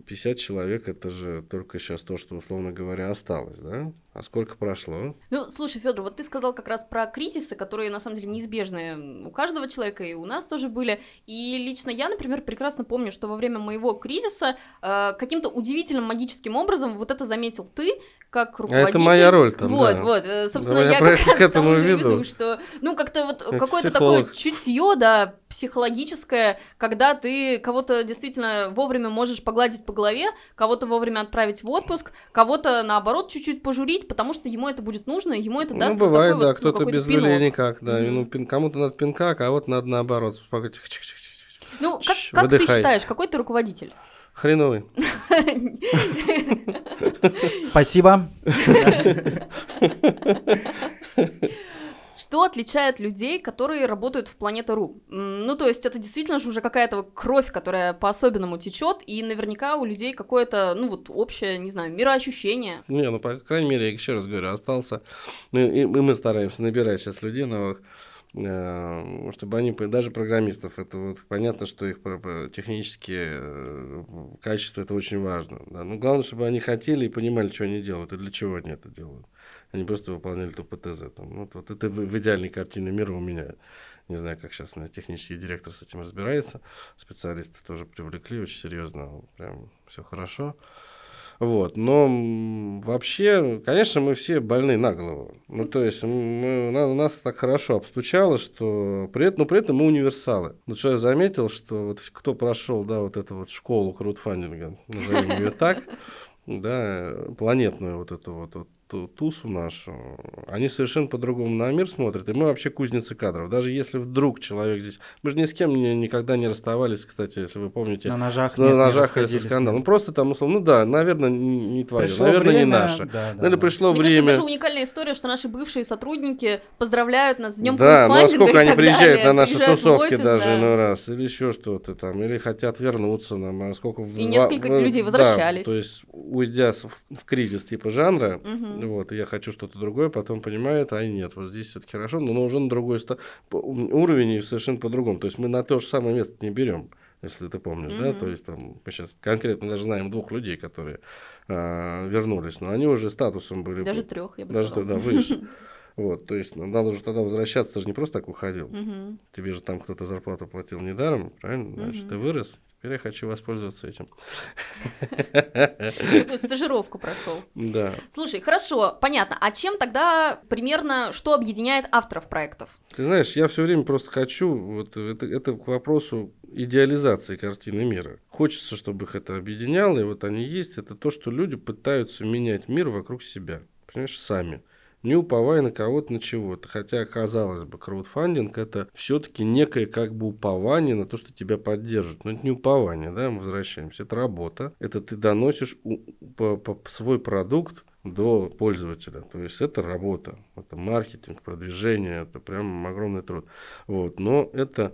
50 человек это же только сейчас то, что, условно говоря, осталось, да? А сколько прошло? Ну, слушай, Федор, вот ты сказал как раз про кризисы, которые на самом деле неизбежны у каждого человека, и у нас тоже были. И лично я, например, прекрасно помню, что во время моего кризиса э, каким-то удивительным магическим образом вот это заметил ты, как руководитель. А это моя роль там, Вот, да. вот, э, собственно, Давай я я как раз к этому веду. веду, что, ну, как-то вот Как какое-то такое чутье, да, психологическое, когда ты кого-то действительно вовремя можешь погладить по голове, кого-то вовремя отправить в отпуск, кого-то, наоборот, чуть-чуть пожурить, потому что ему это будет нужно, ему это даст ну, вот бывает, такой да, вот, ну, кто-то без пинок. люлей никак, да. Мгм. Ну, пин- кому-то надо пинка, а кого-то надо наоборот. Спокойно, тихо, тихо, тихо, тихо, тихо. Ну, как, как ты считаешь, какой ты руководитель? Хреновый. Спасибо. Что отличает людей, которые работают в Планета.ру? Ну, то есть это действительно же уже какая-то кровь, которая по-особенному течет, и наверняка у людей какое-то, ну, вот общее, не знаю, мироощущение. Не, ну, по крайней мере, я еще раз говорю, остался. Ну, и, и мы стараемся набирать сейчас людей новых, чтобы они, даже программистов, это вот понятно, что их технические э, качества, это очень важно. Да. Но главное, чтобы они хотели и понимали, что они делают и для чего они это делают. Они просто выполняли то ПТЗ. Там. Ну, Вот, вот это в идеальной картине мира у меня. Не знаю, как сейчас у меня технический директор с этим разбирается. Специалисты тоже привлекли очень серьезно. Прям все хорошо. Вот, но вообще, конечно, мы все больны на голову. Ну, то есть, мы, нас так хорошо обстучало, что при этом, но при этом мы универсалы. Ну, что я заметил, что вот кто прошел, да, вот эту вот школу краудфандинга, назовем ее так, да, планетную вот эту вот, вот ту- тусу нашу, они совершенно по-другому на мир смотрят, и мы вообще кузницы кадров. Даже если вдруг человек здесь... Мы же ни с кем не- никогда не расставались, кстати, если вы помните, На ножах на нет, не ножах расходились, скандал. нет. Ну просто там, условно, ну да, наверное, не, не твое, Пришло наверное, не время, наше. да, да, ну или да. пришло Мне кажется, время. даже уникальная история, что наши бывшие сотрудники поздравляют нас с днем Да, ну а сколько они приезжают далее, на наши приезжают в тусовки офис, даже да. иной раз, или еще что-то там, или хотят вернуться нам, а сколько... в- И несколько в- людей да, возвращались. то есть, уйдя в, в кризис типа жанра, Мгм. Вот, и я хочу что-то другое, потом понимают, а нет, вот здесь все-таки хорошо, но, но уже на другой ста- уровень и совершенно по-другому. То есть мы на то же самое место не берем, если ты помнишь, да, Мгм. то есть там мы сейчас конкретно даже знаем двух людей, которые а, вернулись, но они уже статусом были... Даже трех, я бы даже сказала. да, выше. Вот, то есть ну, надо уже тогда возвращаться, ты же не просто так уходил. Мгм. Тебе же там кто-то зарплату платил недаром, правильно? Значит, Мгм. ты вырос, теперь я хочу воспользоваться этим. Такую стажировку прошел. Да. Слушай, хорошо, понятно. А чем тогда примерно что объединяет авторов проектов? Ты знаешь, я все время просто хочу, вот это, это к вопросу идеализации картины мира. Хочется, чтобы их это объединяло, и вот они есть. Это то, что люди пытаются менять мир вокруг себя. Понимаешь, сами. Не уповая на кого-то, на чего-то. Хотя, казалось бы, краудфандинг это все-таки некое как бы упование на то, что тебя поддержат. Но это не упование, да, мы возвращаемся. Это работа. Это ты доносишь свой продукт до пользователя. То есть это работа, это маркетинг, продвижение, это прям огромный труд. Вот. Но это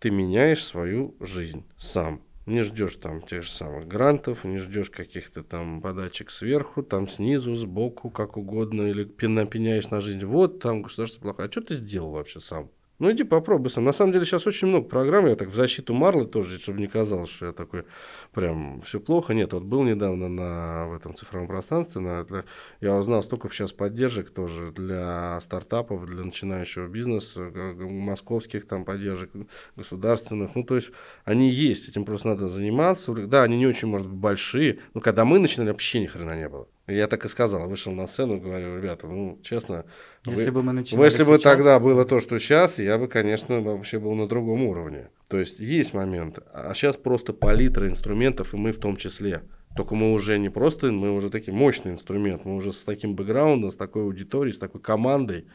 ты меняешь свою жизнь сам. Не ждешь там тех же самых грантов, не ждешь каких-то там подачек сверху, там снизу, сбоку, как угодно, или напеняешь на жизнь. Вот там государство плохое. А что ты сделал вообще сам? Ну иди попробуй сам. На самом деле сейчас очень много программ, я так в защиту Марлы тоже, чтобы не казалось, что я такой прям все плохо. Нет, вот был недавно на в этом цифровом пространстве, на, я узнал столько сейчас поддержек тоже для стартапов, для начинающего бизнеса, московских там поддержек, государственных. Ну то есть они есть, этим просто надо заниматься. Да, они не очень, может быть, большие, но когда мы начинали, вообще ни хрена не было. Я так и сказал, вышел на сцену, говорю, ребята, ну, честно, Если вы- бы мы начинали если бы сейчас- тогда было то, что сейчас, я бы, конечно, вообще был на другом уровне. То есть есть момент. А сейчас просто палитра инструментов, и мы в том числе. Только мы уже не просто, мы уже такой мощный инструмент, мы уже с таким бэкграундом, с такой аудиторией, с такой командой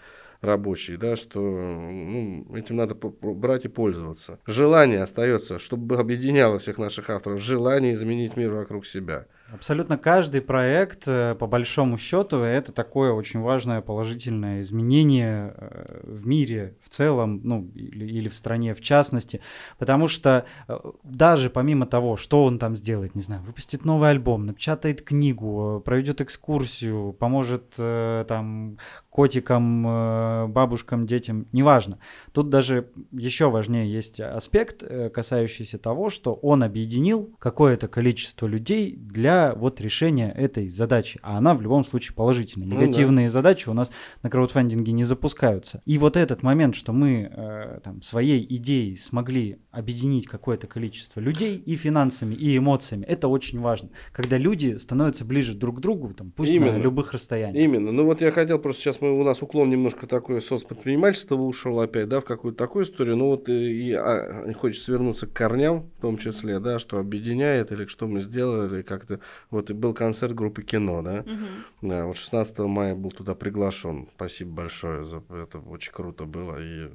рабочей, да, что ну, этим надо брать и пользоваться. Желание остается, чтобы объединяло всех наших авторов, желание изменить мир вокруг себя. Абсолютно каждый проект, э, по большому счету, это такое очень важное положительное изменение э, в мире в целом, ну, или, или в стране в частности, потому что э, даже помимо того, что он там сделает, не знаю, выпустит новый альбом, напечатает книгу, проведет экскурсию, поможет там котикам, бабушкам, детям, неважно. Тут даже еще важнее есть аспект, касающийся того, что он объединил какое-то количество людей для для вот решения этой задачи. А она в любом случае положительная. Ну да. Негативные задачи у нас на краудфандинге не запускаются. И вот этот момент, что мы э, там, своей идеей смогли объединить какое-то количество людей и финансами, и эмоциями, это очень важно. Когда люди становятся ближе друг к другу, там, пусть Именно. на любых расстояниях. Именно. Ну вот я хотел просто сейчас мы у нас уклон немножко такое соцпредпринимательство ушел опять, да, в какую-то такую историю. Ну вот и, и, а, хочется вернуться к корням, в том числе, да, что объединяет или что мы сделали, как-то. Вот и был концерт группы кино, да. Мгм. Да, вот 16 мая был туда приглашен. Спасибо большое за это. Очень круто было и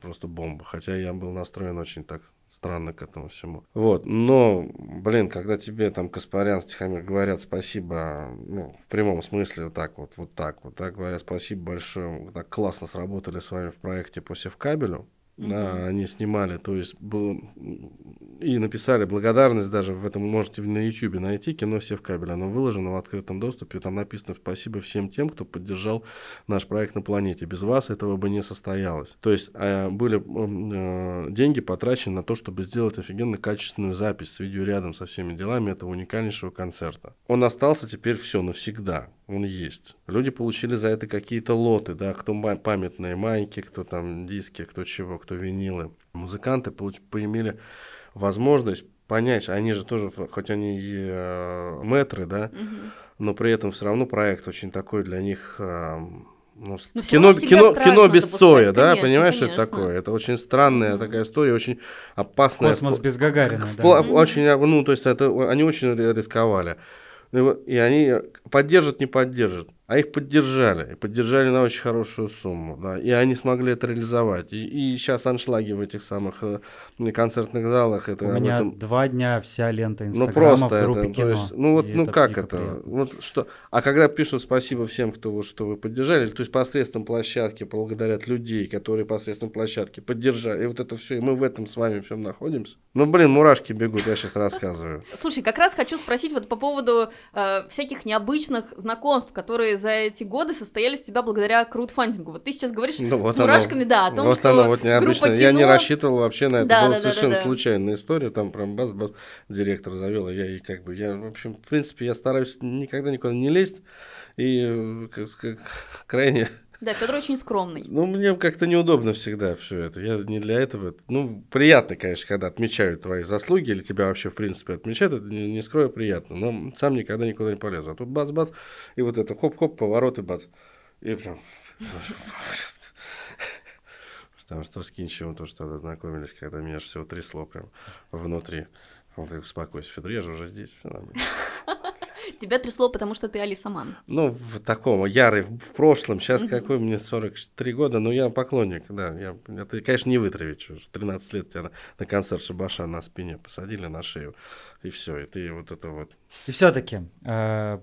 просто бомба. Хотя я был настроен очень так странно к этому всему. Вот, но, блин, когда тебе там Каспарян, Стихомир говорят спасибо, ну, в прямом смысле вот так вот, вот так вот, так говорят спасибо большое, так классно сработали с вами в проекте по севкабелю, да, они снимали, то есть был и написали благодарность даже в этом можете на YouTube найти кино все в кабеле, оно выложено в открытом доступе, там написано спасибо всем тем, кто поддержал наш проект на планете, без вас этого бы не состоялось. То есть э, были э, деньги потрачены на то, чтобы сделать офигенно качественную запись с видеорядом со всеми делами этого уникальнейшего концерта. Он остался теперь все навсегда, он есть. Люди получили за это какие-то лоты, да, кто памятные майки, кто там диски, кто чего, кто винилы. Музыканты получ- поимели возможность понять, они же тоже, в- хоть они и э, мэтры, да, Мгм. но при этом все равно проект очень такой для них... э, ну, Но всё кино, кино, кино без Цоя, да, конечно, понимаешь, что это такое? Это очень странная Мгм. такая история, очень опасная. Космос без Гагарина, В да. пла- Мгм. Очень, а, ну, то есть это, они очень ри- рисковали. И они поддержат, не поддержат. А их поддержали. И поддержали на очень хорошую сумму. Да, и они смогли это реализовать. И, сейчас аншлаги в этих самых э, концертных залах. Это У меня этом- два дня вся лента ну Инстаграма просто в это, группе то кино. есть, ну вот, И ну как дико это, приятно. вот что, а когда пишут спасибо всем, кто вот что вы поддержали, то есть посредством площадки благодарят людей, которые посредством площадки поддержали, и вот это все, и мы в этом с вами всем находимся. Ну блин, мурашки бегут, я сейчас рассказываю. Слушай, как раз хочу спросить вот по поводу э, всяких необычных знакомств, которые за эти годы состоялись у тебя благодаря краудфандингу. Вот ты сейчас говоришь Ну, вот с мурашками, оно, да, о том, вот что оно вот необычно. группа Я не кино- рассчитывал вообще на это. Да, Была да, да, да, совершенно да. случайная история. Там прям бас-бас директор завел, и я и как бы я, в общем, в принципе, я стараюсь никогда никуда не лезть. И э, как, как крайне Да, Федор очень скромный. Ну, мне как-то неудобно всегда все это. Я не для этого. Ну, приятно, конечно, когда отмечают твои заслуги, или тебя вообще, в принципе, отмечают. Это не, не скрою, приятно. Но сам никогда никуда не полезу. А тут бац-бац, и вот это хоп-хоп, поворот и бац. И прям... Потому что с Кинчевым тоже тогда знакомились, когда меня аж всего трясло прям внутри. Он такой, успокойся, Федор, я же уже здесь, все нормально. Тебя трясло, потому что ты Алиса Ман. Ну, в таком, ярый, в, прошлом. Сейчас какой мне 43 года, но я поклонник, да. Я, это, конечно, не вытравить. что ж, 13 лет тебя на, на концерт Шабаша на спине посадили, на шею, и все. И ты вот это вот... И все-таки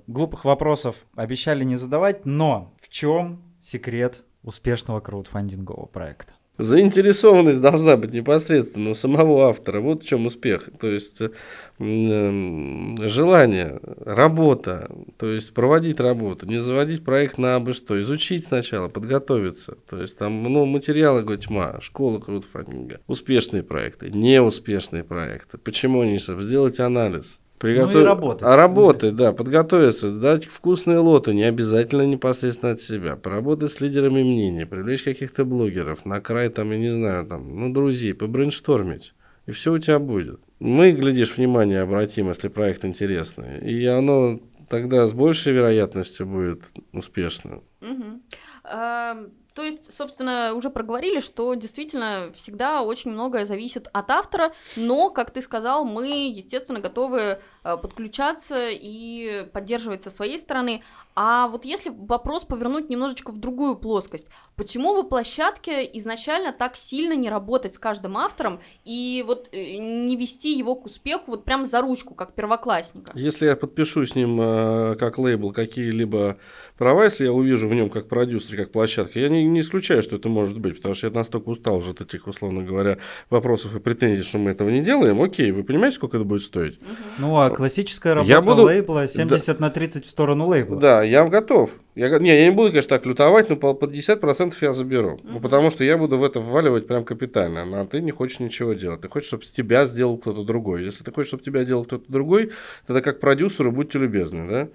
глупых вопросов обещали не задавать, но в чем секрет успешного краудфандингового проекта? Заинтересованность должна быть непосредственно у самого автора. Вот в чем успех. То есть э, м, желание, работа, то есть проводить работу, не заводить проект на абы что, изучить сначала, подготовиться. То есть там ну, материалы говорю, тьма, школа краудфандинга, успешные проекты, неуспешные проекты. Почему они сделать анализ. Приготов- Ну и работать. А работать, да, подготовиться, дать вкусные лоты, не обязательно непосредственно от себя. Поработать с лидерами мнений, привлечь каких-то блогеров, на край там, я не знаю, там, ну, друзей, побрейнштормить. И все у тебя будет. Мы, глядишь, внимание обратим, если проект интересный. И оно тогда с большей вероятностью будет успешным. Мгм. А, То есть, собственно, уже проговорили, что действительно всегда очень многое зависит от автора, но, как ты сказал, мы, естественно, готовы подключаться и поддерживать со своей стороны. А вот если вопрос повернуть немножечко в другую плоскость, почему бы площадке изначально так сильно не работать с каждым автором и вот э, не вести его к успеху вот прям за ручку, как первоклассника? Если я подпишу с ним э, как лейбл какие-либо права, если я увижу в нем как продюсер, как площадка, я не, не, не исключаю, что это может быть, потому что я настолько устал уже от этих, условно говоря, вопросов и претензий, что мы этого не делаем. Окей, вы понимаете, сколько это будет стоить? Ну, а классическая работа Я буду- лейбла 70 на 30 в сторону лейбла. Да, я готов. Я, не, я не буду, конечно, так лютовать, но по, по 50% я заберу. Ну, потому что я буду в это вваливать прям капитально. А ты не хочешь ничего делать. Ты хочешь, чтобы с тебя сделал кто-то другой. Если ты хочешь, чтобы тебя делал кто-то другой, тогда как продюсеру будьте любезны, да?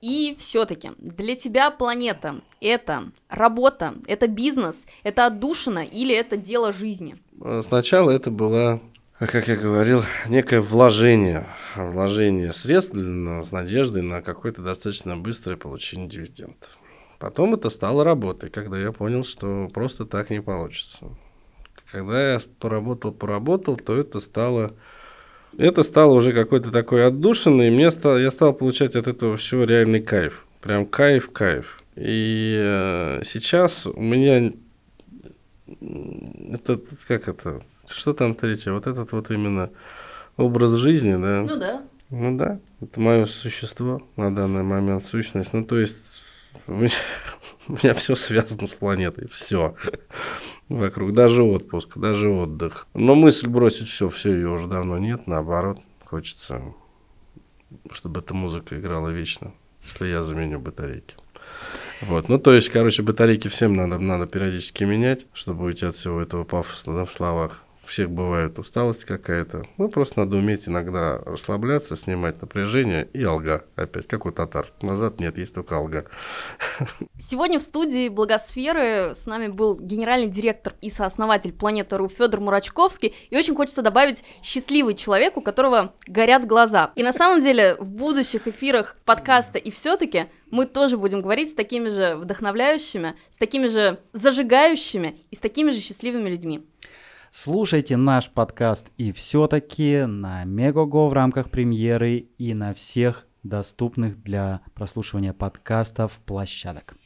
И все-таки для тебя планета это работа, это бизнес, это отдушина или это дело жизни? Э, Сначала это было, а как я говорил, некое вложение. Вложение средств с надеждой на какое-то достаточно быстрое получение дивидендов. Потом это стало работой, когда я понял, что просто так не получится. Когда я поработал, поработал, то это стало... Это стало уже какой-то такой отдушиной, и мне стало, я стал получать от этого всего реальный кайф. Прям кайф, кайф. И э, сейчас у меня м, это как это? Что там третье? Вот этот вот именно образ жизни, да? Ну да. Ну да, это мое существо на данный момент, сущность. Ну, то есть у меня, у меня все связано с планетой, все вокруг, даже отпуск, даже отдых. Но мысль бросить все, все ее уже давно нет, наоборот, хочется, чтобы эта музыка играла вечно, если я заменю батарейки. Вот, ну то есть, короче, батарейки всем надо, надо периодически менять, чтобы уйти от всего этого пафоса да, в словах. Всех бывает усталость какая-то. Ну, просто надо уметь иногда расслабляться, снимать напряжение и алга опять, как у татар. Назад нет, есть только алга. Сегодня в студии Благосферы с нами был генеральный директор и сооснователь Планеты.ру Федор Мурачковский. И очень хочется добавить счастливый человек, у которого горят глаза. И на самом деле в будущих эфирах подкаста и все-таки мы тоже будем говорить с такими же вдохновляющими, с такими же зажигающими и с такими же счастливыми людьми. Слушайте наш подкаст и все-таки на Мегаго в рамках премьеры и на всех доступных для прослушивания подкастов площадок.